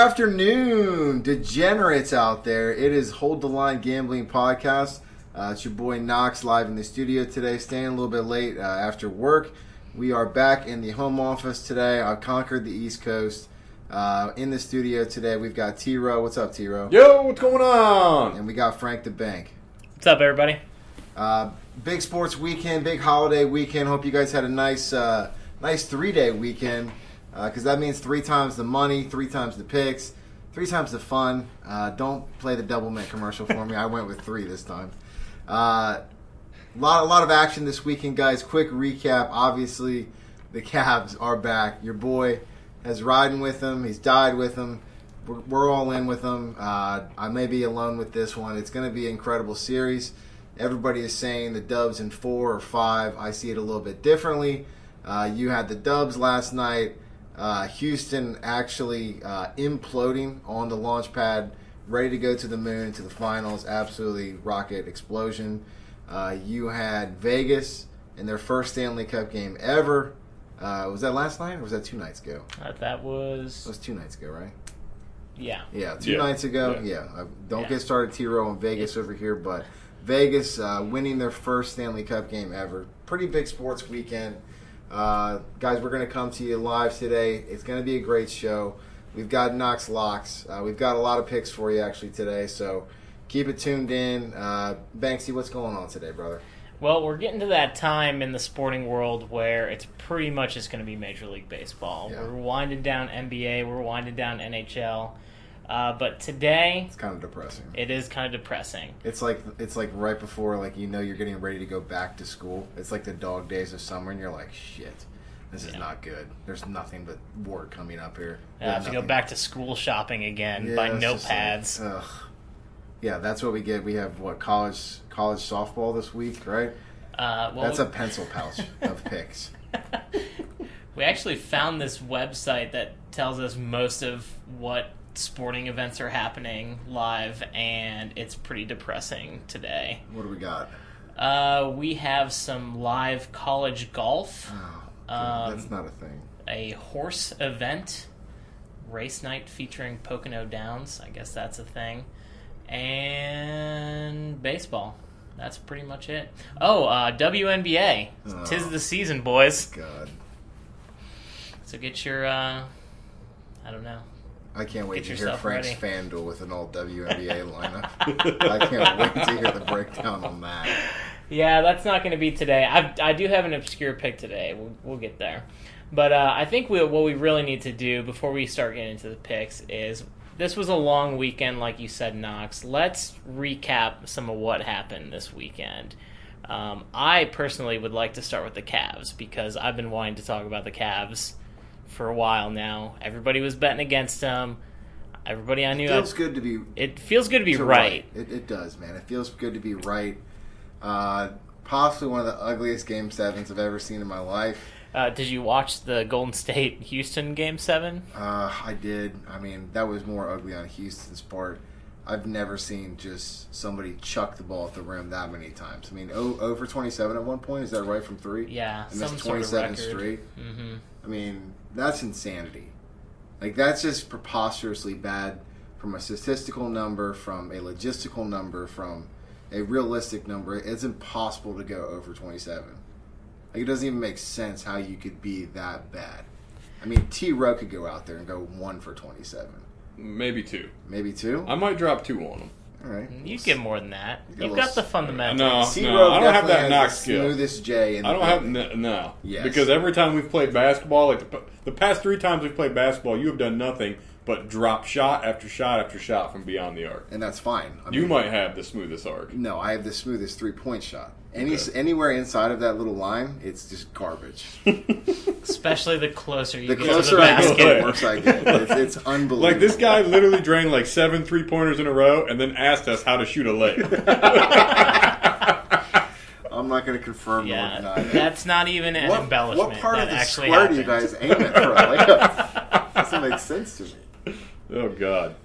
afternoon, degenerates out there. It is Hold the Line Gambling Podcast. Uh, it's your boy Knox live in the studio today, staying a little bit late uh, after work. We are back in the home office today. I've conquered the East Coast. Uh, in the studio today, we've got T Row. What's up, T Row? Yo, what's going on? And we got Frank the Bank. What's up, everybody? Uh, big sports weekend, big holiday weekend. Hope you guys had a nice, uh, nice three day weekend because that means three times the money, three times the picks, three times the fun. Uh, don't play the double mint commercial for me. I went with three this time. Uh, lot, a lot of action this weekend, guys. Quick recap. Obviously, the Cavs are back. Your boy has riding with them. He's died with them. We're, we're all in with them. Uh, I may be alone with this one. It's going to be an incredible series. Everybody is saying the Dubs in four or five. I see it a little bit differently. Uh, you had the Dubs last night. Uh, Houston actually uh, imploding on the launch pad, ready to go to the moon, to the finals. Absolutely rocket explosion. Uh, you had Vegas in their first Stanley Cup game ever. Uh, was that last night or was that two nights ago? Uh, that was. It was two nights ago, right? Yeah. Yeah, two Yeah. nights ago. Yeah. Yeah, I, don't Yeah. get started, T Row in Vegas over here, but Vegas uh, winning their first Stanley Cup game ever. Pretty big sports weekend. Uh, guys, we're going to come to you live today. It's going to be a great show. We've got Knox Locks. Uh, we've got a lot of picks for you actually today, so keep it tuned in. Uh, Banksy, what's going on today, brother? Well, we're getting to that time in the sporting world where it's pretty much just going to be Major League Baseball. Yeah. We're winding down NBA, we're winding down NHL. Uh, but today, It's kind of depressing. it is kind of depressing. It's like it's like right before like you know you're getting ready to go back to school. It's like the dog days of summer, and you're like, shit, this is Yeah. not good. There's nothing but work coming up here. I have to go back to school shopping again Yeah, by like, notepads. ugh. Yeah, that's what we get. We have what college college softball this week, right? uh, well, that's a pencil pouch of picks. we actually found this website that tells us most of what sporting events are happening live, and it's pretty depressing today. What do we got? Uh, we have some live college golf, Oh, Um, that's not a thing. a horse event, race night featuring Pocono Downs. I guess that's a thing, and baseball. That's pretty much it. Oh, uh, WNBA. Oh. Tis the season, boys. God, So get your, uh, I don't know. I can't wait Get to hear Frank's ready. FanDuel with an old WNBA lineup. I can't wait to hear the breakdown on that. Yeah, that's not going to be today. I I do have an obscure pick today. We'll, we'll get there. But uh, I think we, what we really need to do before we start getting into the picks is this was a long weekend, like you said, Knox. Let's recap some of what happened this weekend. Um, I personally would like to start with the Cavs because I've been wanting to talk about the Cavs for a while now. Everybody was betting against him. Everybody I knew. It feels good to be it feels good to be to right. It, it does, man. It feels good to be right. Uh, possibly one of the ugliest game sevens I've ever seen in my life. Uh, did you watch the Golden State Houston game seven? Uh, I did. I mean, that was more ugly on Houston's part. I've never seen just somebody chuck the ball at the rim that many times. I mean, over 27 at one point. Is that right from three? Yeah, And some that's sort of 27 record. straight. hmm I mean, that's insanity. Like, that's just preposterously bad from a statistical number, from a logistical number, from a realistic number. It's impossible to go over 27. Like, it doesn't even make sense how you could be that bad. I mean, T. Rowe could go out there and go one for 27. Maybe two. Maybe two? I might drop two on them. All right. Mm, you get more than that. got a You've little got the fundamentals. No. No, I don't have that knock skill. smoothest J in the I don't have building. n- no. Yes. Because every time we've played basketball, like the, p- the past three times we've played basketball, you have done nothing but drop shot after shot after shot from beyond the arc. And that's fine. I You mean, might have the smoothest arc. No, I have the smoothest three point shot. Any Okay. anywhere inside of that little line, it's just garbage. Especially the closer you The get to the closer I basket. get, the worse I get. It's, it's unbelievable. Like this guy literally drained like seven three pointers in a row and then asked us how to shoot a layup. I'm not going to confirm nor Yeah, deny that. that's not even an what, embellishment. what part that of the actually square do you guys aim at for a layup? Doesn't make sense to me. oh God.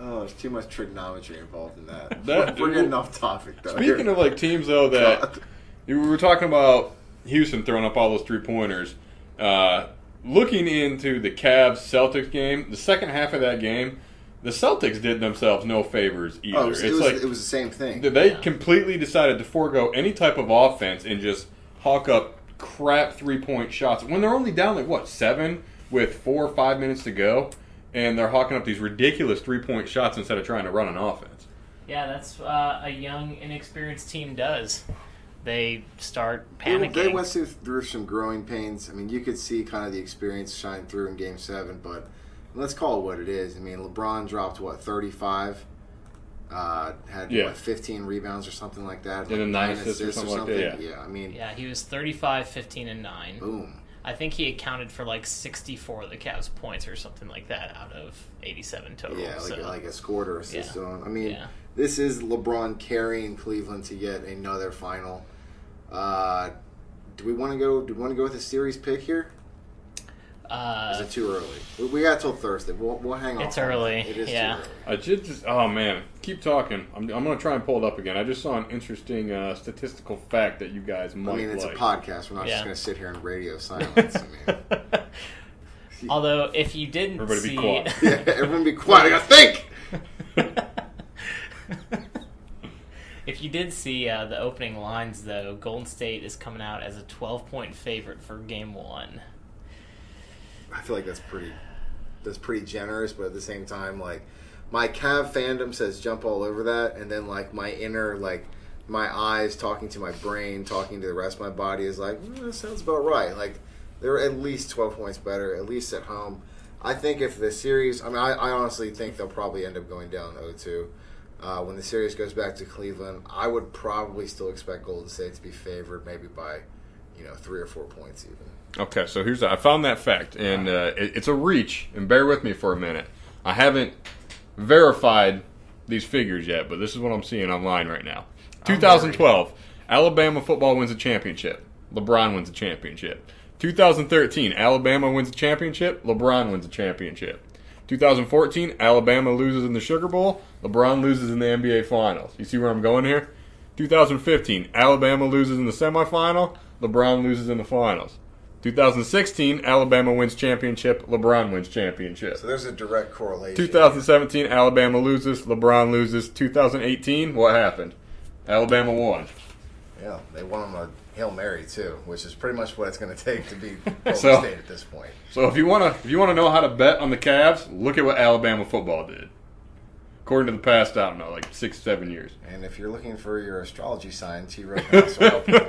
Oh, there's too much trigonometry involved in that. That- We're getting off topic though. Speaking Here. of like teams though that God. we were talking about Houston throwing up all those three pointers. Uh, looking into the Cavs Celtics game, the second half of that game, the Celtics did themselves no favors either. Oh, it was, it's it was, like it was the same thing. they Yeah. completely decided to forego any type of offense and just hawk up crap three point shots when they're only down like what seven with four or five minutes to go, and they're hawking up these ridiculous three point shots instead of trying to run an offense. Yeah, that's uh, a young, inexperienced team does. They start They- panicking. They went through, through some growing pains. I mean, you could see kind of the experience shine through in Game Seven, but let's call it what it is. I mean, LeBron dropped what thirty-five, uh, had Yeah. what fifteen rebounds or something like that, And then nine assists or something like that, Yeah, I mean, yeah, he was 35, 15, and 9. boom. I think he accounted for like 64 of the Cavs' points or something like that out of 87 total. Yeah, like, so, like a scored or assist Yeah. on. I mean, Yeah. this is LeBron carrying Cleveland to yet another final. Uh, do we want to go? Do we want to go with a series pick here? Uh, Is it too early? We, we got till Thursday. We'll, we'll hang on. It's early, It is yeah. too early. I did just oh man, keep talking. I'm, I'm gonna try and pull it up again. I just saw an interesting uh, statistical fact that you guys might I mean, it's like. a podcast. We're not Yeah. just going to sit here in radio silence. I mean, Although, if you didn't Everybody be see, quiet. yeah, everyone be quiet. I got to think. if you did see uh, the opening lines, though, Golden State is coming out as a 12 point favorite for Game One. I feel like that's pretty. That's pretty generous, but at the same time, like my Cav fandom says jump all over that, and then like my inner like my eyes talking to my brain, talking to the rest of my body is like mm, that sounds about right. Like they're at least twelve points better, at least at home. I think if the series, I mean, I, I honestly think they'll probably end up going down 0-2. Uh, when the series goes back to Cleveland, I would probably still expect Golden State to be favored, maybe by, you know, three or four points even. Okay, so here's I found that fact, and uh, it, it's a reach. And bear with me for a minute. I haven't verified these figures yet, but this is what I'm seeing online right now. 2012, Alabama football wins a championship. LeBron wins a championship. 2013, Alabama wins a championship. LeBron wins a championship. 2014, Alabama loses in the Sugar Bowl. LeBron loses in the NBA Finals. You see where I'm going here? 2015, Alabama loses in the semifinal. LeBron loses in the finals. 2016, Alabama wins championship. LeBron wins championship. So there's a direct correlation. 2017, Alabama loses. LeBron loses. 2018, what happened? Alabama won. Yeah, they won them a hail mary too, which is pretty much what it's going to take to be Golden So- State at this point. So if you want to, if you want to know how to bet on the Cavs, look at what Alabama football did. According to the past, I don't know, like six, seven years. And if you're looking for your astrology sign, T. Rowe can also help you with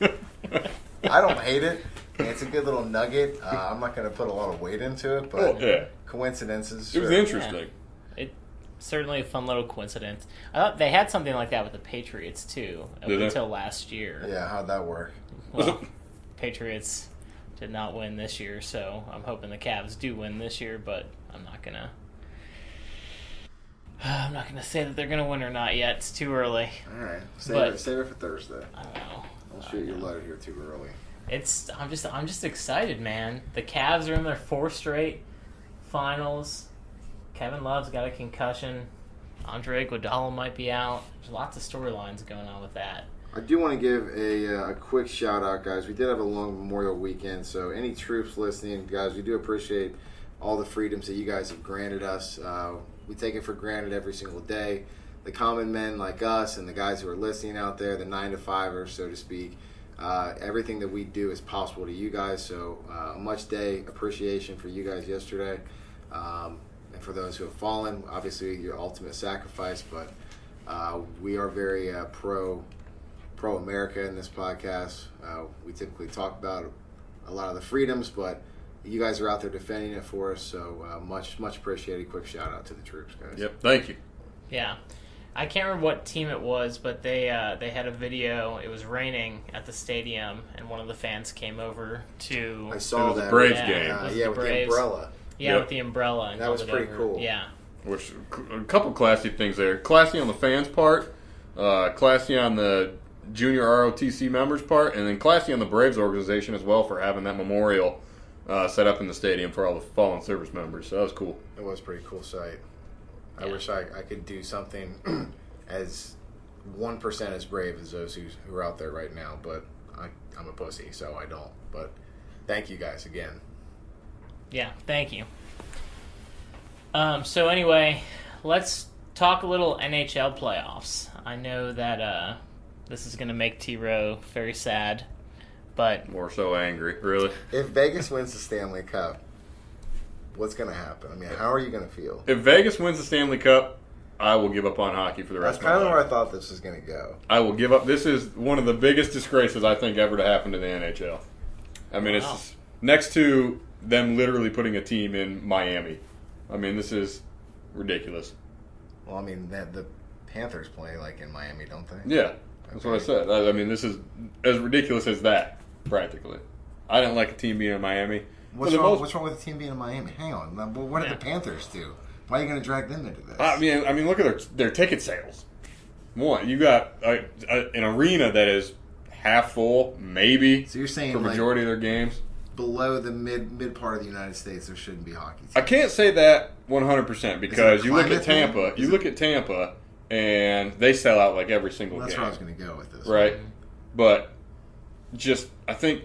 that. I don't hate it. It's a good little nugget. Uh, I'm not going to put a lot of weight into it, but Oh, yeah. coincidences. It was sure. interesting. It certainly a fun little coincidence. I thought they had something like that with the Patriots too, up Did they? until last year. Yeah, how'd that work? Well, Patriots did not win this year, so I'm hoping the Cavs do win this year, but I'm not gonna. I'm not gonna say that they're gonna win or not yet. It's too early. All right, save But- it. Save it for Thursday. I don't know. Don't shoot your letter here too early. It's I'm just I'm just excited, man. The Cavs are in their fourth straight finals. Kevin Love's got a concussion. Andre Iguodala might be out. There's lots of storylines going on with that. I do want to give a, uh, a quick shout out, guys. We did have a long Memorial weekend, so any troops listening, guys, we do appreciate all the freedoms that you guys have granted us. Uh, we take it for granted every single day. The common men like us and the guys who are listening out there, the nine to fivers, so to speak, uh, everything that we do is possible to you guys. So, uh, much day appreciation for you guys yesterday. Um, and for those who have fallen, obviously your ultimate sacrifice, but uh, we are very uh, pro pro America in this podcast. Uh, we typically talk about a lot of the freedoms, but you guys are out there defending it for us. So uh, much much appreciated. Quick shout out to the troops, guys. Yep. Thank you. Yeah. I can't remember what team it was, but they uh, they had a video. It was raining at the stadium, and one of the fans came over to I saw It was that. Braves Yeah. game. Uh, yeah, the with the umbrella. yeah Yep. with the umbrella. And That was pretty over. cool. Yeah, Which a couple classy things there. Classy on the fans' part, uh, classy on the junior ROTC members' part, and then classy on the Braves organization as well for having that memorial uh, set up in the stadium for all the fallen service members. So that was cool. It was a pretty cool sight. I Yeah. wish I, I could do something as one percent as brave as those who, who are out there right now, but I, I'm a pussy, so I don't. But thank you guys again. Yeah, thank you. Um, so anyway, let's talk a little NHL playoffs. I know that uh, this is going to make T Row very sad, but More so angry, really. If Vegas wins the Stanley Cup, what's going to happen? I mean, how are you going to feel? If Vegas wins the Stanley Cup, I will give up on hockey for the That's rest of my kind of life. where I thought this was going to go. I will give up. This is one of the biggest disgraces I think ever to happen to the NHL. I mean, Wow. it's next to them literally putting a team in Miami. I mean, this is ridiculous. Well, I mean, that the Panthers play like in Miami, don't they? Yeah, that's what I said. I, I mean, this is as ridiculous as that, practically. I didn't like a team being in Miami. What's wrong? most- what's wrong with the team being in Miami? Hang on. What did Yeah. the Panthers do? Why are you going to drag them into this? I mean, I mean, look at their their ticket sales. One, you got a, a, an arena that is half full, maybe so you're saying for like majority of their games. below the mid mid part of the United States, there shouldn't be hockey. I can't say that 100% because you look at Tampa, thing? you Is look at Tampa, and they sell out like every single Well, that's game. where I was going to go with this. right? But just I think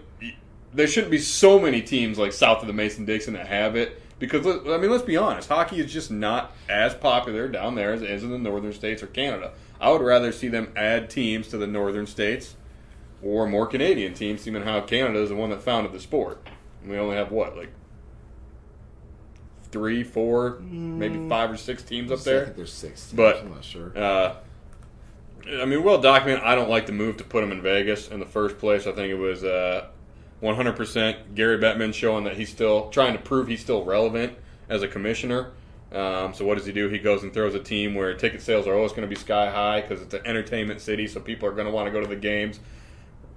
there shouldn't be so many teams like south of the Mason Dixon that have it because I mean let's be honest, hockey is just not as popular down there as it is in the northern states or Canada. I would rather see them add teams to the northern states or more Canadian teams, seeing how Canada is the one that founded the sport. And we only have what like three, four, maybe five or six teams up there. I think there's six. Teams. But- I'm not sure. Uh, I mean, well documented. I don't like the move to put them in Vegas in the first place. I think it was uh, 100% Gary Bettman showing that he's still trying to prove he's still relevant as a commissioner. Um, so what does he do? He goes and throws a team where ticket sales are always going to be sky high because it's an entertainment city, so people are going to want to go to the games,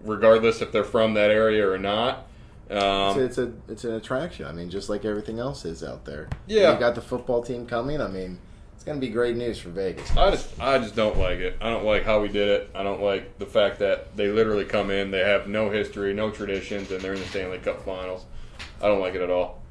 regardless if they're from that area or not. Um, it's, a, it's a it's an attraction. I mean, just like everything else is out there. Yeah. you got the football team coming. I mean, going to be great news for Vegas. I just I just don't like it. I don't like how we did it. I don't like the fact that they literally come in, they have no history, no traditions, and they're in the Stanley Cup Finals. I don't like it at all.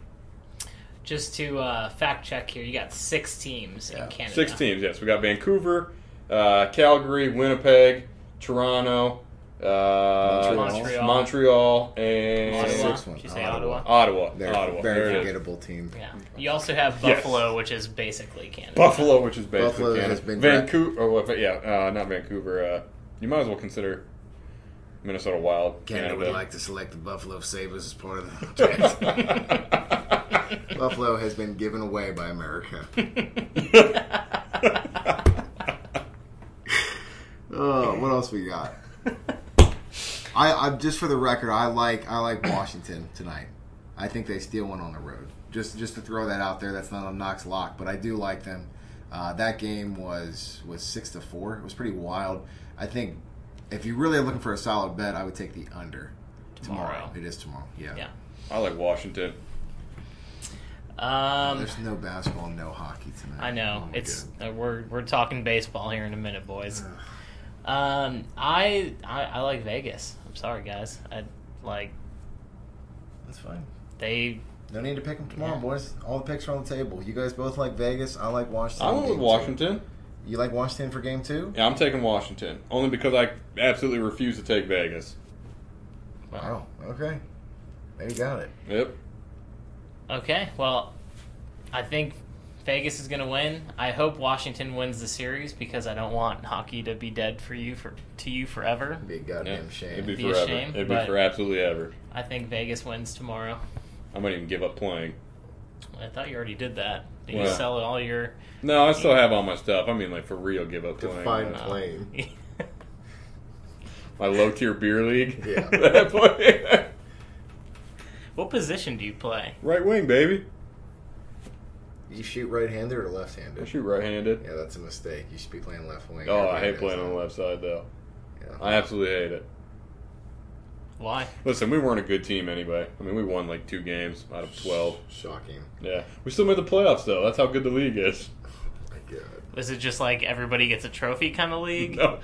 just to uh, fact check here, you got six teams Yeah. in Canada. Six teams, yes. We got Vancouver, uh, Calgary, Winnipeg, Toronto, uh, Montreal. Montreal, and Ottawa. Sixth one, Did you say Ottawa. Ottawa? Ottawa. They're Ottawa. a There very it is. forgettable team. Yeah. You also have Yes. Buffalo, which is basically Canada. Buffalo, which is basically Buffalo Canada. has been Vancouver. Or what? Yeah, uh, not Vancouver. Uh, you might as well consider Minnesota Wild. Canada Canada would like to select the Buffalo Sabres as part of the draft. Buffalo has been given away by America. Oh, what else we got? I, I just for the record, I like I like Washington tonight. I think they steal one on the road. Just just to throw that out there, that's not a Knox lock, but I do like them. Uh, that game was was six to four. It was pretty wild. I think if you really are looking for a solid bet, I would take the under tomorrow. Tomorrow. It is tomorrow. Yeah. Yeah. I like Washington. Um, There's no basketball, no hockey tonight. I know Oh it's uh, we're we're talking baseball here in a minute, boys. Um, I, I I like Vegas. I'm sorry, guys. I like that's fine. they. No need to pick them tomorrow, Yeah. boys. All the picks are on the table. You guys both like Vegas. I like Washington. I went with Game two. Washington. You like Washington for game two? Yeah, I'm taking Washington only because I absolutely refuse to take Vegas. Wow. Okay. There you got it. Yep. Okay, well, I think Vegas is going to win. I hope Washington wins the series because I don't want hockey to be dead for you for to you forever. Be a Yeah. goddamn shame. It'd be Be a forever. shame, It'd be for absolutely ever. I think Vegas wins tomorrow. I might even give up playing. I thought you already did that. Did you sell all your? No, I still have all my stuff. I mean, like for real, give up playing. Define Uh, plane. My low tier beer league. Yeah. That I play. what position do you play? right wing, baby. You shoot right-handed or left-handed? I shoot right handed. Yeah, that's a mistake. You should be playing left wing. Oh, I hate playing on the left side though. Yeah. I absolutely hate it. Why? Listen, we weren't a good team anyway. I mean, we won like two games out of twelve. Shocking. Yeah, we still made the playoffs though. That's how good the league is. My God. Was it just like everybody gets a trophy kind of league?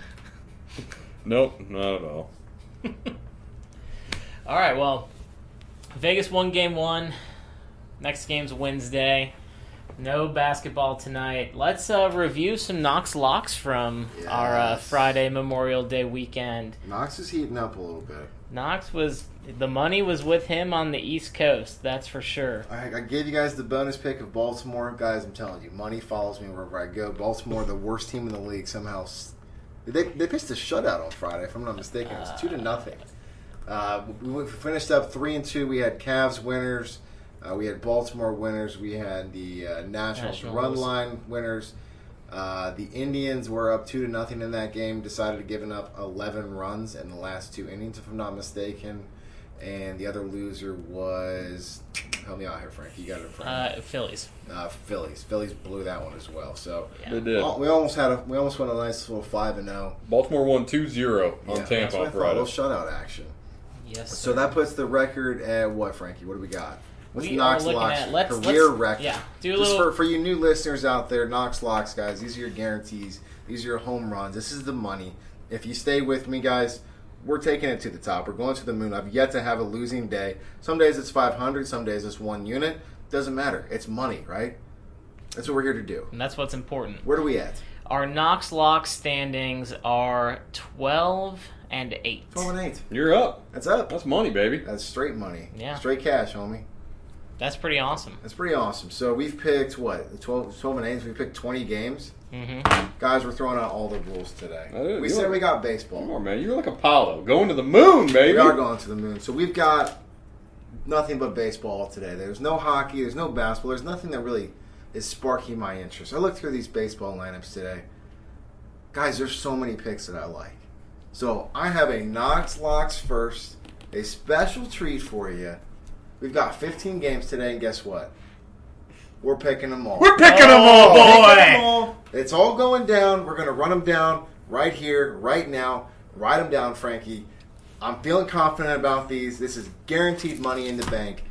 No, nope, not at all. All right, well, Vegas won game one. Next game's Wednesday. No basketball tonight. Let's uh, review some Knox locks from our uh, Friday Memorial Day weekend. Knox is heating up a little bit. Knox was the money was with him on the East Coast. That's for sure. I, I gave you guys the bonus pick of Baltimore, guys. I'm telling you, money follows me wherever I go. Baltimore, the worst team in the league, somehow they they pitched a shutout on Friday, if I'm not mistaken. It was two to nothing. Uh, we we finished up three and two. We had Cavs winners, uh, we had Baltimore winners, we had the uh, Nationals, Nationals. run line winners. Uh, the Indians were up two to nothing in that game. Decided to giving up 11 runs in the last two innings, if I'm not mistaken. And the other loser was help me out here, Frank. You got it in front. of Uh, Phillies. Uh, Phillies. Phillies blew that one as well. So Yeah. They did. we almost had a we almost went a nice little five and zero. Baltimore won 2-0 on Yeah, that's Tampa what I on thought, A Friday. little shutout action. Yes. So that puts the record at what, Frankie? What do we got? What's we Knox are looking Locks at let's career let's, record? Yeah. Do a Just little. for, for you new listeners out there, Knox Locks, guys, these are your guarantees. These are your home runs. This is the money. If you stay with me, guys, we're taking it to the top. We're going to the moon. I've yet to have a losing day. Some days it's 500, some days it's one unit. Doesn't matter. It's money, right? That's what we're here to do. and that's what's important. Where do we at? Our Knox lock standings are twelve and eight. 12 and 8. You're up. That's up. That's money, baby. That's straight money. Yeah. Straight cash, homie. That's pretty awesome. That's pretty awesome. So we've picked, what, the 12, 12 and 8? We picked 20 games. hmm Guys, we're throwing out all the rules today. I do. We said are- we got Come baseball. on, man. You're like Apollo. Going to the moon, baby. We are going to the moon. So we've got nothing but baseball today. There's no hockey. There's no basketball. There's nothing that really is sparking my interest. I looked through these baseball lineups today. Guys, there's so many picks that I like. So I have a Knox Locks first, a special treat for you. We've got 15 games today, and guess what? We're picking them all. We're picking them Oh, all, boy. Pick 'em all. It's all going down. We're going to run them down right here, right now. Write them down, Frankie. I'm feeling confident about these. This is guaranteed money in the bank.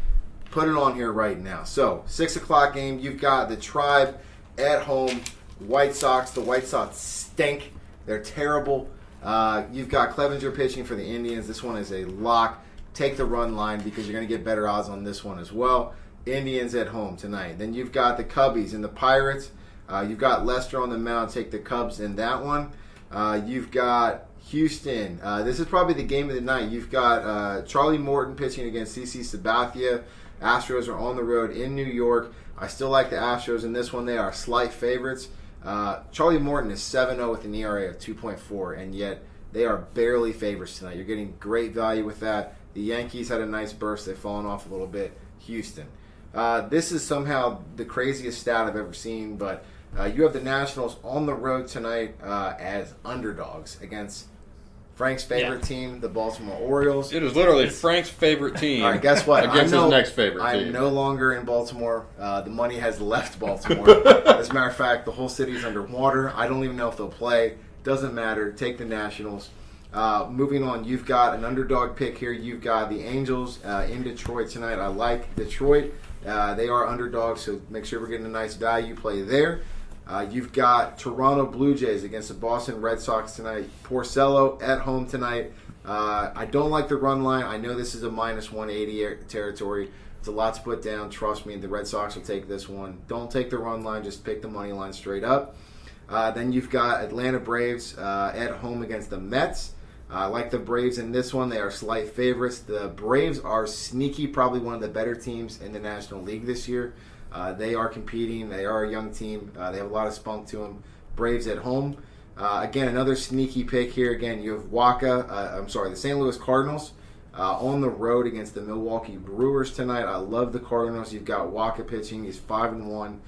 Put it on here right now. So, 6 o'clock game, you've got the Tribe at home. White Sox. The White Sox stink. They're terrible. Uh, you've got Clevinger pitching for the Indians. This one is a lock. Take the run line because you're going to get better odds on this one as well. Indians at home tonight. Then you've got the Cubbies and the Pirates. Uh, you've got Lester on the mound. Take the Cubs in that one. Uh, you've got Houston. Uh, this is probably the game of the night. You've got uh, Charlie Morton pitching against CC Sabathia. Astros are on the road in New York. I still like the Astros in this one. They are slight favorites. Uh, Charlie Morton is 7 0 with an ERA of 2.4, and yet they are barely favorites tonight. You're getting great value with that. The Yankees had a nice burst. They've fallen off a little bit. Houston. Uh, this is somehow the craziest stat I've ever seen, but uh, you have the Nationals on the road tonight uh, as underdogs against Frank's favorite Yeah. team, the Baltimore Orioles. It is literally Frank's favorite team. All right, guess what? Against I'm no- his next favorite I'm team. no longer in Baltimore. Uh, the money has left Baltimore. As a matter of fact, the whole city is underwater. I don't even know if they'll play. Doesn't matter. Take the Nationals. Uh, moving on, you've got an underdog pick here. You've got the Angels uh, in Detroit tonight. I like Detroit. Uh, they are underdogs, so make sure we're getting a nice value play there. Uh, you've got Toronto Blue Jays against the Boston Red Sox tonight. Porcello at home tonight. Uh, I don't like the run line. I know this is a minus 180 territory. It's a lot to put down. Trust me, the Red Sox will take this one. Don't take the run line. Just pick the money line straight up. Then you've got Atlanta Braves at home against the Mets. Uh, like the Braves in this one, they are slight favorites. The Braves are sneaky, probably one of the better teams in the National League this year. Uh, they are competing. They are a young team. Uh, they have a lot of spunk to them. Braves at home. Uh, again, another sneaky pick here. Again, you have Wacha. Uh, I'm sorry, the St. Louis Cardinals uh, on the road against the Milwaukee Brewers tonight. I love the Cardinals. You've got Wacha pitching. He's five and one.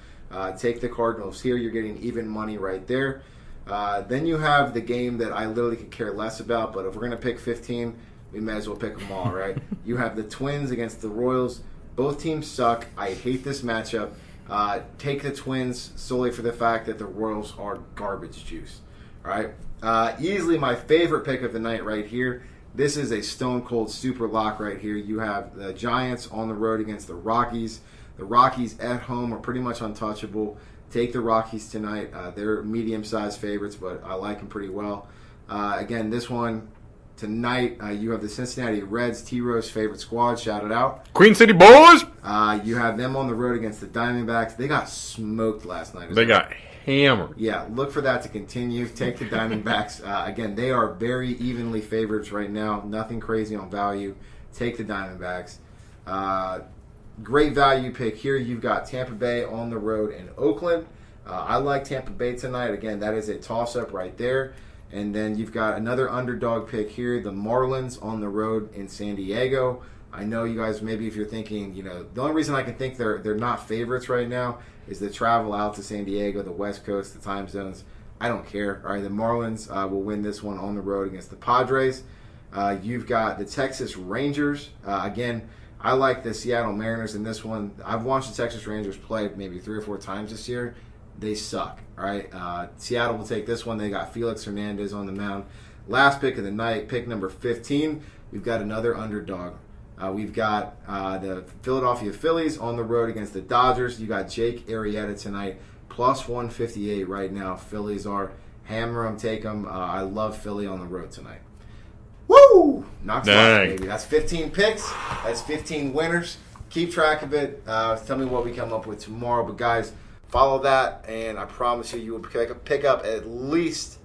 Take the Cardinals here. You're getting even money right there. Uh, then you have the game that I literally could care less about, but if we're going to pick 15, we may as well pick them all, right? you have the Twins against the Royals. Both teams suck. I hate this matchup. Uh, take the Twins solely for the fact that the Royals are garbage juice. All right. Uh, easily my favorite pick of the night right here. This is a stone cold super lock right here. You have the Giants on the road against the Rockies. The Rockies at home are pretty much untouchable. Take the Rockies tonight. Uh, they're medium sized favorites, but I like them pretty well. Uh, again, this one, tonight, uh, you have the Cincinnati Reds, T Rose favorite squad. Shout it out. Queen City Boys. Uh, you have them on the road against the Diamondbacks. They got smoked last night. They well. got hammered. Yeah, look for that to continue. Take the Diamondbacks. uh, again, they are very evenly favorites right now. Nothing crazy on value. Take the Diamondbacks. Uh, great value pick here. You've got Tampa Bay on the road in Oakland. Uh, I like Tampa Bay tonight. Again, that is a toss up right there. And then you've got another underdog pick here the Marlins on the road in San Diego. I know you guys, maybe if you're thinking, you know, the only reason I can think they're, they're not favorites right now is the travel out to San Diego, the West Coast, the time zones. I don't care. All right, the Marlins uh, will win this one on the road against the Padres. Uh, you've got the Texas Rangers. Uh, again, I like the Seattle Mariners in this one. I've watched the Texas Rangers play maybe three or four times this year. They suck. All right, uh, Seattle will take this one. They got Felix Hernandez on the mound. Last pick of the night, pick number 15. We've got another underdog. Uh, we've got uh, the Philadelphia Phillies on the road against the Dodgers. You got Jake Arrieta tonight, plus 158 right now. Phillies are hammer them, take them. Uh, I love Philly on the road tonight. Woo! Knocks it off, baby. That's 15 picks. That's 15 winners. Keep track of it. Uh, tell me what we come up with tomorrow. But guys, follow that, and I promise you, you will pick up, pick up at least.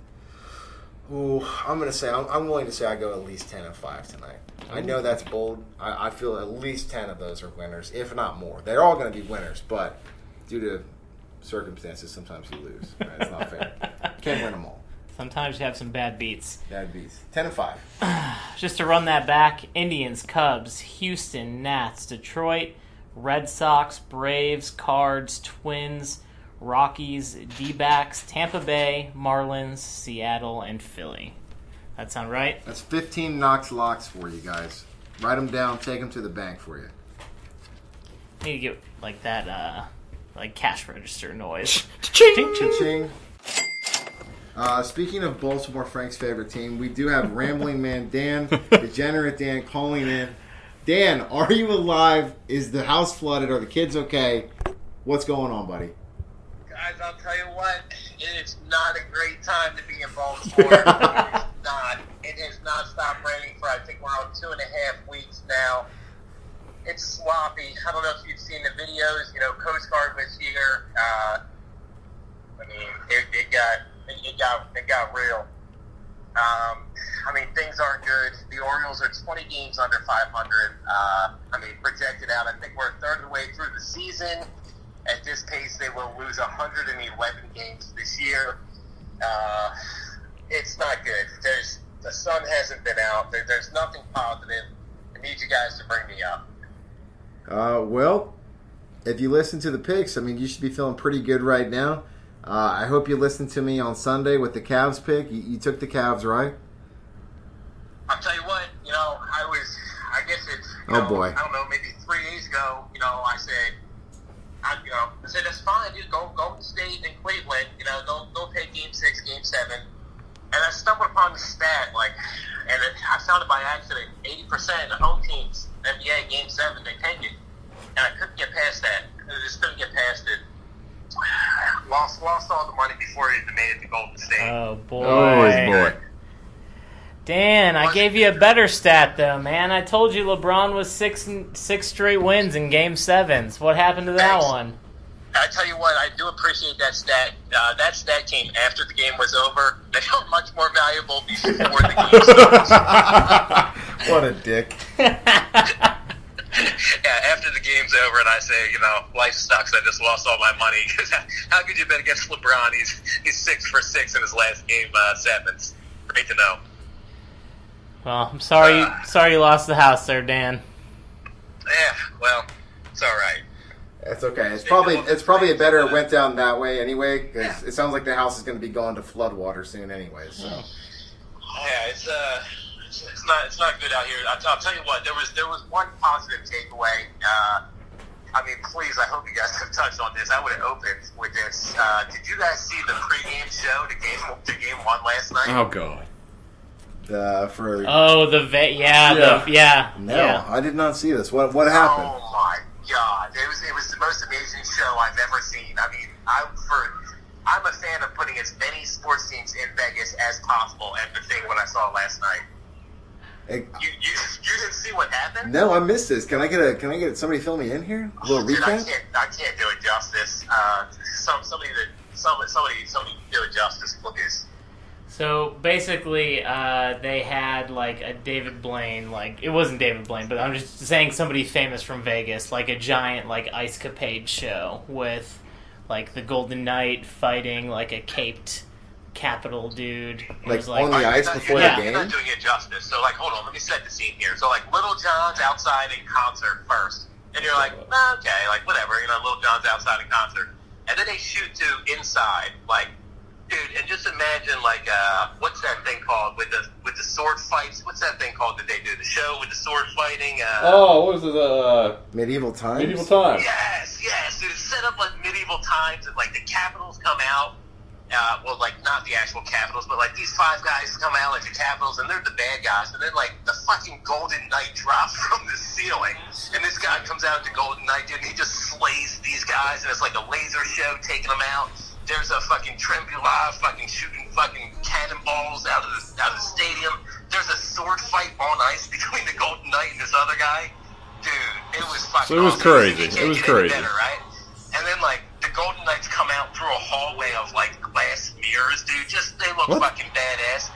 Ooh, I'm gonna say I'm, I'm willing to say I go at least 10 and five tonight. I know that's bold. I, I feel at least 10 of those are winners, if not more. They're all going to be winners, but due to circumstances, sometimes you lose. Right? It's not fair. Can't win them all. Sometimes you have some bad beats. Bad beats. 10 and five. Just to run that back Indians, Cubs, Houston, Nats, Detroit, Red Sox, Braves, Cards, Twins, Rockies, D backs, Tampa Bay, Marlins, Seattle, and Philly. That sound right? That's 15 Knox locks for you guys. Write them down. Take them to the bank for you. need to get like that, uh, like cash register noise. Ching! Ching. Ching. Uh, speaking of Baltimore Frank's favorite team, we do have Rambling Man Dan, Degenerate Dan calling in. Dan, are you alive? Is the house flooded? Are the kids okay? What's going on, buddy? Guys, I'll tell you what, it is not a great time to be in Baltimore. it is not. It has not stopped raining for, I think we're on two and a half weeks now. It's sloppy. I don't know if you've seen the videos. You know, Coast Guard was here. Uh, I mean, it, it got it got it got real. Um, I mean, things aren't good. The Orioles are 20 games under 500. Uh, I mean, projected out. I think we're a third of the way through the season. At this pace, they will lose 111 games this year. Uh, it's not good. There's the sun hasn't been out. There, there's nothing positive. I need you guys to bring me up. Uh, well, if you listen to the picks, I mean, you should be feeling pretty good right now. Uh, I hope you listened to me on Sunday with the Cavs pick. You, you took the Cavs, right? I'll tell you what, you know, I was, I guess it's, Oh, know, boy. I don't know, maybe three days ago, you know, I said, I, you know, I said, that's fine, dude, go, go State and Cleveland, you know, don't, don't take game six, game seven. And I stumbled upon the stat, like, and it, I found it by accident, 80% of home teams, NBA game seven, they take it. And I couldn't get past that. I just couldn't get past it. Lost, lost all the money before he even made it to Golden State. Oh boy. Oh boy. Dan, I gave you a better stat though, man. I told you LeBron was six six straight wins in game sevens. What happened to that Thanks. one? I tell you what, I do appreciate that stat. Uh, that stat came after the game was over. They are much more valuable before the game starts. what a dick. yeah, after the game's over, and I say, you know, life sucks. I just lost all my money. 'Cause how could you bet against LeBron? He's he's six for six in his last game uh, sevens. Great to know. Well, I'm sorry. sorry you lost the house there, Dan. Yeah, well, it's all right. It's okay. It's probably it's probably a better it went down that way anyway. Because it sounds like the house is going to be going to floodwater soon anyway. So Yeah, it's uh, it's, it's not it's not good out here. I'll, I'll tell you what. There was there was one positive takeaway. Uh, I mean, please, I hope you guys have touched on this. I would have opened with this. Uh, did you guys see the pregame show to game to game one last night? Oh god. uh, for Oh, the va- yeah, Yeah. the yeah, no, yeah. I did not see this. What what happened? Oh my god! It was it was the most amazing show I've ever seen. I mean, I for I'm a fan of putting as many sports teams in Vegas as possible and the thing what I saw last night. Hey, You, you you didn't see what happened? no, I missed this. Can I get a? Can I get somebody fill me in here? A little Dude, I recap. can't I can't do it justice. Uh, some somebody that somebody somebody somebody do it justice, please. So basically, uh, they had like a David Blaine, like it wasn't David Blaine, but I'm just saying somebody famous from Vegas, like a giant like ice capade show with like the Golden Knight fighting like a caped capital dude. Like, was like on the ice not- before the you're not- You're not doing it justice. So, like, hold on, let me set the scene here. So, like, Lil Jon's outside in concert first, and you're like, nah, okay, like whatever, you know, Lil Jon's outside in concert, and then they shoot to inside, like, dude, and just imagine like, uh, what's that thing called with the with the sword fights? What's that thing called that they do? The show with the sword fighting? Uh, Oh, what was it? Uh, Medieval times. medieval times. Yes, yes, dude. It's set up like medieval times, and like the capitals come out. Uh, well, like not the actual capitals, but like these five guys come out like the capitals, and they're the bad guys. And then like the fucking Golden Knight drops from the ceiling, and this guy comes out the Golden Knight, dude, and he just slays these guys, and it's like a laser show taking them out. There's a fucking Trembula fucking shooting fucking cannonballs out of the out of the stadium. There's a sword fight on ice between the Golden Knight and this other guy. Dude, it was fucking. So it was awesome. crazy. It was crazy. Better, right? And then like Golden Knights come out through a hallway of like glass mirrors, dude. Just they look What? fucking badass.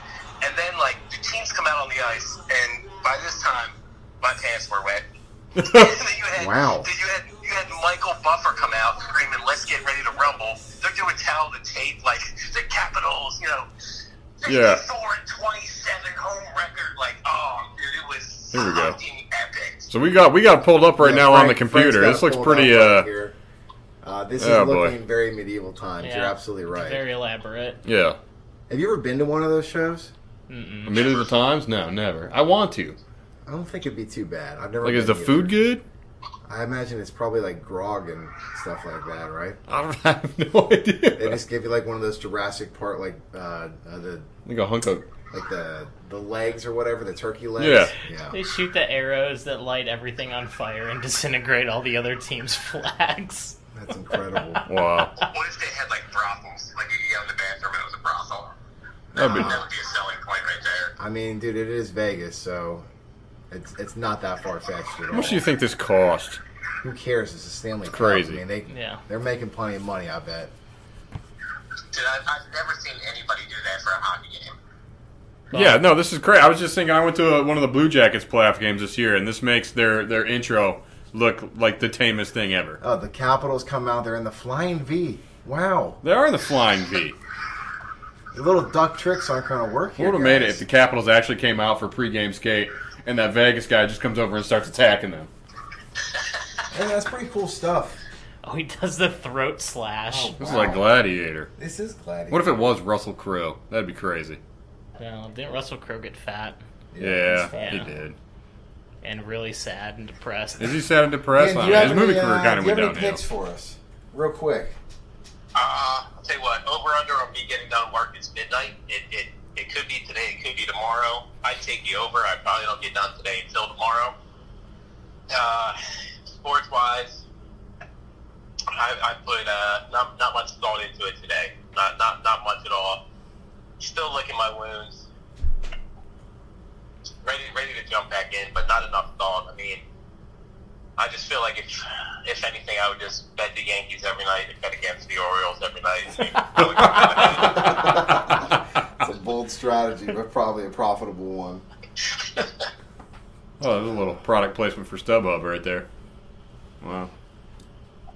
And then like the teams come out on the ice, and by this time my pants were wet. you had, Wow. Then you had you had Michael Buffer come out screaming, "Let's get ready to rumble." They're doing towel the tape like the Capitals, you know. Yeah. 54 and 27 home record, like oh, dude, it was Here we go. fucking epic. So we got we got pulled up right Yeah, now on the computer. Frank's This looks pretty. uh right Uh. This Oh, is boy. looking very medieval times. Yeah. You're absolutely right. very elaborate. yeah. Have you ever been to one of those shows? Mm-mm. Medieval times? No, never. I want to. I don't think it'd be too bad. I've never. Like, is the either. food good? I imagine it's probably like grog and stuff like that, right? I don't have no idea. They just give you like one of those Jurassic Park, like uh, uh, the Like a hunk of. like the the legs or whatever, the turkey legs. Yeah. yeah. They shoot the arrows that light everything on fire and disintegrate all the other team's flags. That's incredible. Wow. What if they had like brothels? Like you could go in the bathroom and it was a brothel. That'd be. That would be a selling point right there. I mean, dude, it is Vegas, so it's it's not that far fetched at How much do you think this cost? Who cares? It's a Stanley Cup. crazy. I mean, they Yeah. they're making plenty of money. I bet. Dude, I've, I've never seen anybody do that for a hockey game. Yeah, no, this is great. I was just thinking. I went to a, one of the Blue Jackets playoff games this year, and this makes their their intro look like the tamest thing ever. Oh, the Capitals come out. They're in the flying V. Wow, They are in the flying V. the little duck tricks aren't going to work Who here. would have made it if the Capitals actually came out for pregame skate and that Vegas guy just comes over and starts attacking them? Hey, that's pretty cool stuff. Oh, he does the throat slash. Oh. This is like Gladiator. This is Gladiator. What if it was Russell Crowe? That'd be crazy. Well, didn't Russell Crowe get fat Yeah, Yeah. he did. And really sad and depressed? Is he sad and depressed? Dan, I do you have his movie career uh, kind of do you went have any downhill. picks for us, real quick? Uh, I'll tell you what, over under on me getting done work is midnight. It, it, it could be today, it could be tomorrow. I'd take the over. I probably don't get done today until tomorrow. Uh, sports wise, I, I put uh, not, not much thought into it today. Not, not, not much at all. Still licking my wounds. Ready, ready to jump back in, but not enough thought. I mean, I just feel like if, if anything, I would just bet the Yankees every night and bet against the Orioles every night. It's a bold strategy, but probably a profitable one. Oh, there's a little product placement for StubHub right there. Wow.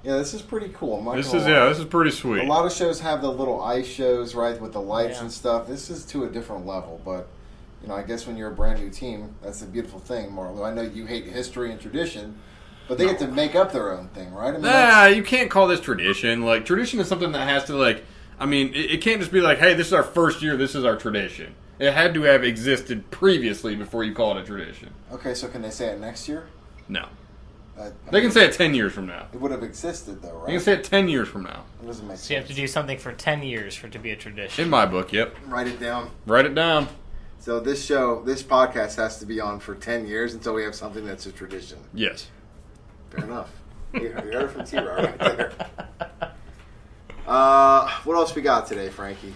Yeah, this is pretty cool. I'm This is lie. yeah, this is pretty sweet. A lot of shows have the little ice shows, right, with the lights Yeah. and stuff. This is to a different level, but you know, I guess when you're a brand new team, that's a beautiful thing, Marlo. I know you hate history and tradition, but they get to make up their own thing, right? I mean, Nah, you can't call this tradition. Like tradition is something that has to like. I mean, it, it can't just be like, hey, this is our first year. This is our tradition. It had to have existed previously before you call it a tradition. okay. So can they say it next year? No, Uh, they can say it ten years from now. it would have existed though, right? They can say it ten years from now. it doesn't make So you have to do something for ten years for it to be a tradition. In my book, yep. Write it down. Write it down. So this show, this podcast has to be on for ten years until we have something that's a tradition. Yes. Fair enough. You heard it from T-Raw right there. Uh, what else we got today, Frankie?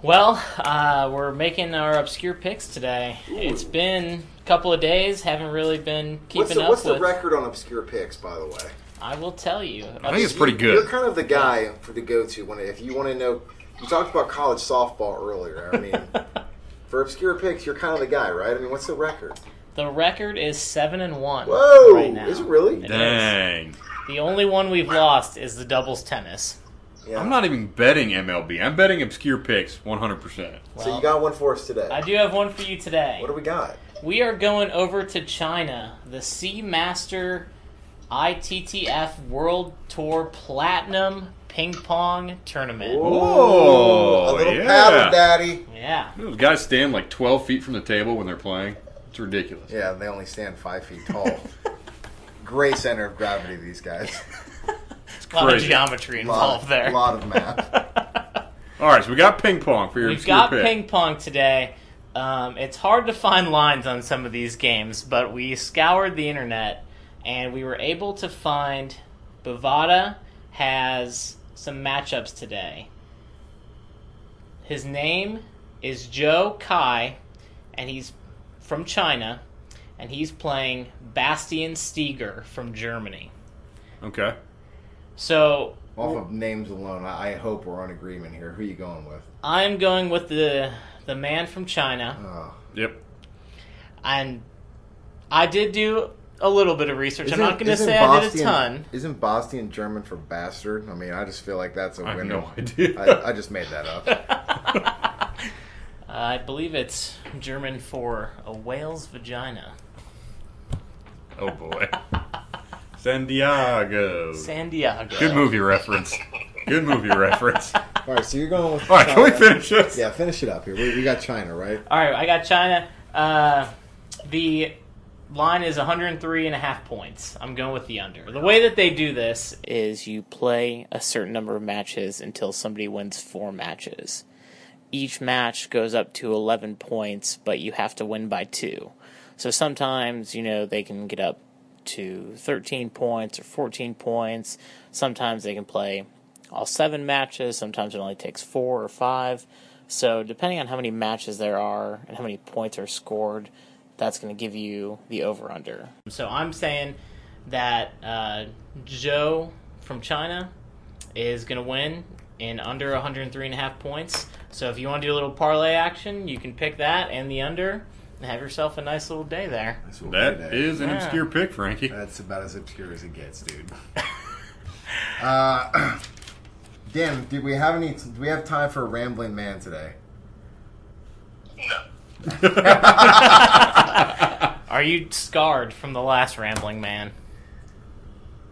Well, uh, we're making our obscure picks today. It's been a couple of days. Haven't really been keeping What's the, up what's the record on obscure picks, by the way? I will tell you. I think it's pretty good. You're kind of the guy for the go-to when if you want to know. You talked about college softball earlier. I mean, for obscure picks, you're kind of the guy, right? I mean, what's the record? the record is seven and one. Whoa! right now. Is it really? It is. Dang. The only one we've lost is the doubles tennis. Yeah. I'm not even betting MLB. I'm betting obscure picks 100%. so you got one for us today. I do have one for you today. What do we got? We are going over to China, the Seamaster ITTF World Tour Platinum Ping Pong Tournament. Oh, a little yeah. paddle, daddy. Yeah. Those guys stand like 12 feet from the table when they're playing. It's ridiculous. Yeah, they only stand five feet tall. Great center of gravity, these guys. A lot of crazy. geometry lot, involved there. A lot of math. All right, so we got ping pong for your We've got pick. ping pong today. Um, it's hard to find lines on some of these games, but we scoured the internet and we were able to find Bovada has some matchups today. His name is Joe Kai, and he's from China, and he's playing Bastian Steger from Germany. Okay. So Off of names alone, I I hope we're on agreement here. Who are you going with? I'm going with the the man from China. Oh. Yep. and I did do a little bit of research. I'm Isn't- going to isn't say I did a ton. Isn't Bastian German for bastard? I mean, I just feel like that's a I have winner. no idea. I, I just made that up. I believe it's German for a whale's vagina. Oh boy. San Diego. San Diego. Good movie reference. Good movie reference. All All right, so you're going with. right, can we finish this? Yeah, finish it up here. We, we got China, right? All right, I got China. Uh, the line is 103 and a half points. I'm going with the under. The way that they do this is you play a certain number of matches until somebody wins four matches. Each match goes up to 11 points, but you have to win by two. So sometimes, you know, they can get up to 13 points or 14 points. Sometimes they can play all seven matches. Sometimes it only takes four or five. So, depending on how many matches there are and how many points are scored, that's going to give you the over under. So, I'm saying that uh, Joe from China is going to win in under 103 and a half points. So, if you want to do a little parlay action, you can pick that and the under and have yourself a nice little day there. That's what That we did. is an Yeah. obscure pick, Frankie. That's about as obscure as it gets, dude. uh, Dan, do we have any? Do we have time for a rambling man today? No. Are you scarred from the last rambling man?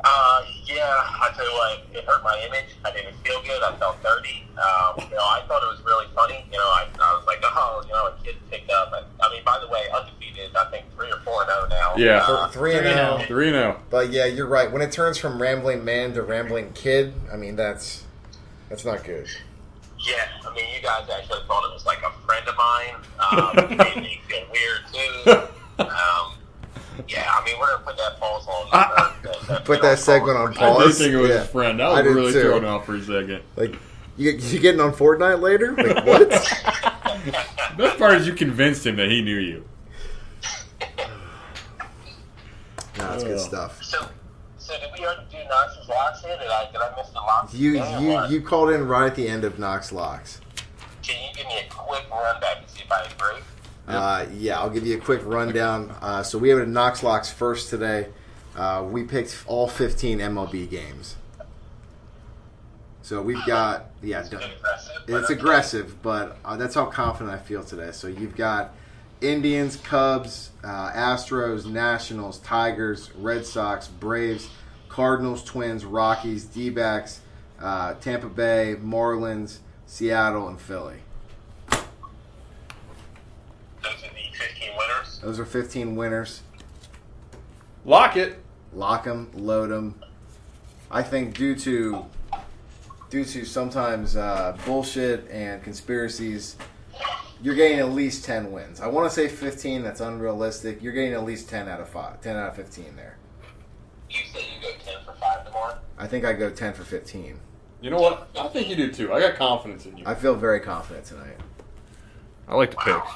Uh, yeah, I tell you what, it hurt my image. I didn't feel good. I felt dirty. Um, you know, I thought it was really funny. You know, I, I was like, oh, you know, a kid picked up. I, I mean, by the way, undefeated. I think three or four and zero now. Yeah. Uh, Three and Three and zero. oh. Three and oh. But yeah, you're right. When it turns from rambling man to rambling kid, I mean that's that's not good. yeah, I mean, you guys actually thought it was like a friend of mine. Um, it made me feel weird too. Um, yeah, I mean, we're gonna put that pause on. Uh, that, that, Put that segment on I did think it was Yeah. his friend. I I was did really too. thrown off for a second. Like you, you getting on Fortnite later? Like what? Best part is you convinced him that he knew you. no, it's good stuff. So, so did we already do Knox's locks here? Did I did I miss the locks? You you what? you called in right at the end of Knox Locks. Can you give me a quick run back to see if I agree? Uh, yeah, I'll give you a quick rundown. Uh, so we have it a Knox Locks first today. Uh, we picked all 15 MLB games. So we've got yeah, It's aggressive. but it's aggressive, but uh, that's how confident I feel today. So you've got Indians, Cubs, uh, Astros, Nationals, Tigers, Red Sox, Braves, Cardinals, Twins, Rockies, D-backs, uh, Tampa Bay, Marlins, Seattle, and Philly. Those are the 15 winners. Those are 15 winners. Lock it. lock them, load them. I think due to due to sometimes uh, bullshit and conspiracies, you're getting at least ten wins. I want to say fifteen. That's unrealistic. You're getting at least ten out of five, 10 out of fifteen there. You say you go 10 for 5 tomorrow? I think I go ten for fifteen. You know what? I think you do too. I got confidence in you. I feel very confident tonight. I like the picks.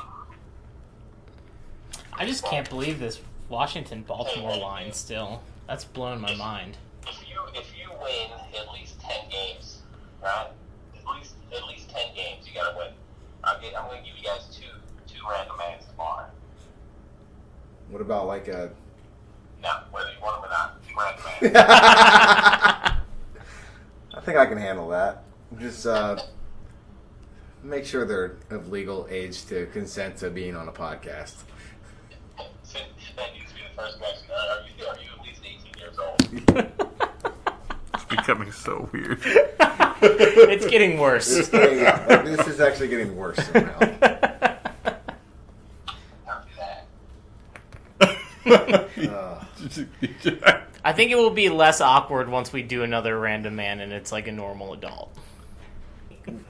I just can't believe this Washington Baltimore line still. That's blown my mind. If you if you win at least ten games, right? At least at least ten games, you gotta win. I'm, get, I'm gonna give you guys two two random mans tomorrow. What about like a? Now, whether you want them or not, two random mans. I think I can handle that. Just uh, make sure they're of legal age to consent to being on a podcast. that needs to be the first question. Are you, are you at least 18 years old? It's becoming so weird. it's getting worse. This, getting- this is actually getting worse somehow. Don't do that. Uh, I think it will be less awkward once we do another random man and it's like a normal adult.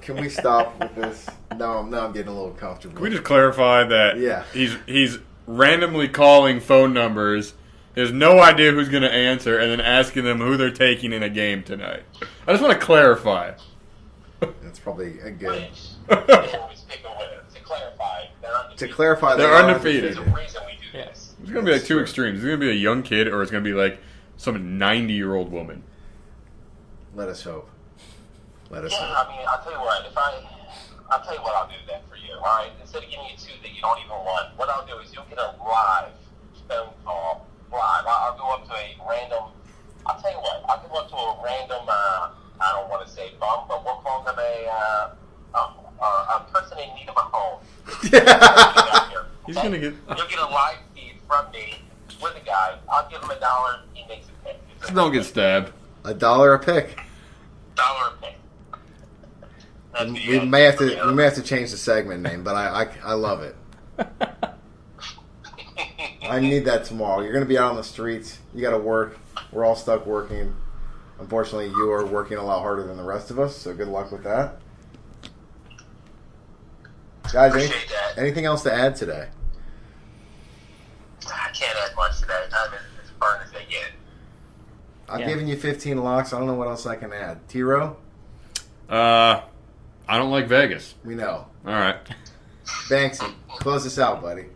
can we stop with this? No, now I'm getting a little comfortable. Can we just clarify that Yeah. he's he's randomly calling phone numbers. He has no idea who's going to answer, and then asking them who they're taking in a game tonight. I just want to clarify. That's probably a good. Which, pick a winner. To clarify, they're To undefeated. clarify, They're they undefeated. There's a reason we do this. It's going to be like two extremes. It's going to be a young kid, or it's going to be like some ninety-year-old woman. Let us hope. Let us Yeah, hope. I mean, I'll tell you what. If I, I'll tell you what I'll do then for you. All right, instead of giving you two that you don't even want, what I'll do is you'll get a live phone call. Live. I'll, I'll go up to a random. I'll tell you what. I'll go up to a random. Uh, I don't want to say bum, but we'll call them a uh, uh, uh, a person in need of a home. Get out here, He's gonna get- You'll get a live feed from me with a guy. I'll give him a dollar. He makes a pick. It's a Don't get stabbed. a dollar a pick. dollar a pick. That's We uh, may have to. yeah. We may have to change the segment name, but I, I, I love it. I need that tomorrow. You're going to be out on the streets. You got to work. We're all stuck working. Unfortunately, you are working a lot harder than the rest of us. So good luck with that, guys. Any, that. anything else to add today? I can't add much today. I'm as burned as they get. I've Yeah. given you 15 locks. I don't know what else I can add. T-Row, Uh, I don't like Vegas. we know. All right. Banksy, close this out, buddy.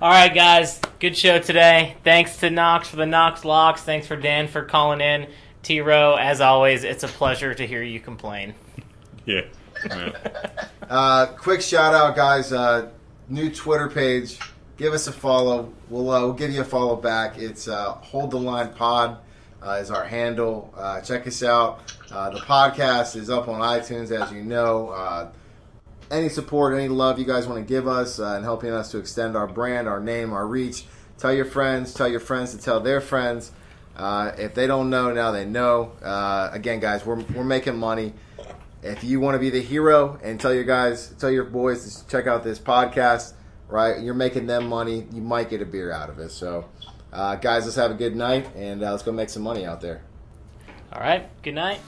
All right, guys. Good show today. Thanks to Knox for the Knox locks. Thanks for Dan for calling in. T Row, as always, it's a pleasure to hear you complain. Yeah. yeah. Uh, quick shout out, guys. Uh, new Twitter page. Give us a follow. We'll, uh, we'll give you a follow back. It's uh, Hold the Line Pod uh, is our handle. Uh, check us out. Uh, the podcast is up on iTunes, as you know. Any support, any love you guys want to give us uh, and helping us to extend our brand, our name, our reach. Tell your friends. Tell your friends to tell their friends. Uh, if they don't know, now they know. Uh, again, guys, we're, we're making money if you want to be the hero and tell your guys, tell your boys to check out this podcast, right? You're making them money. You might get a beer out of it. So, uh, guys, let's have a good night and uh, let's go make some money out there. All right. Good night.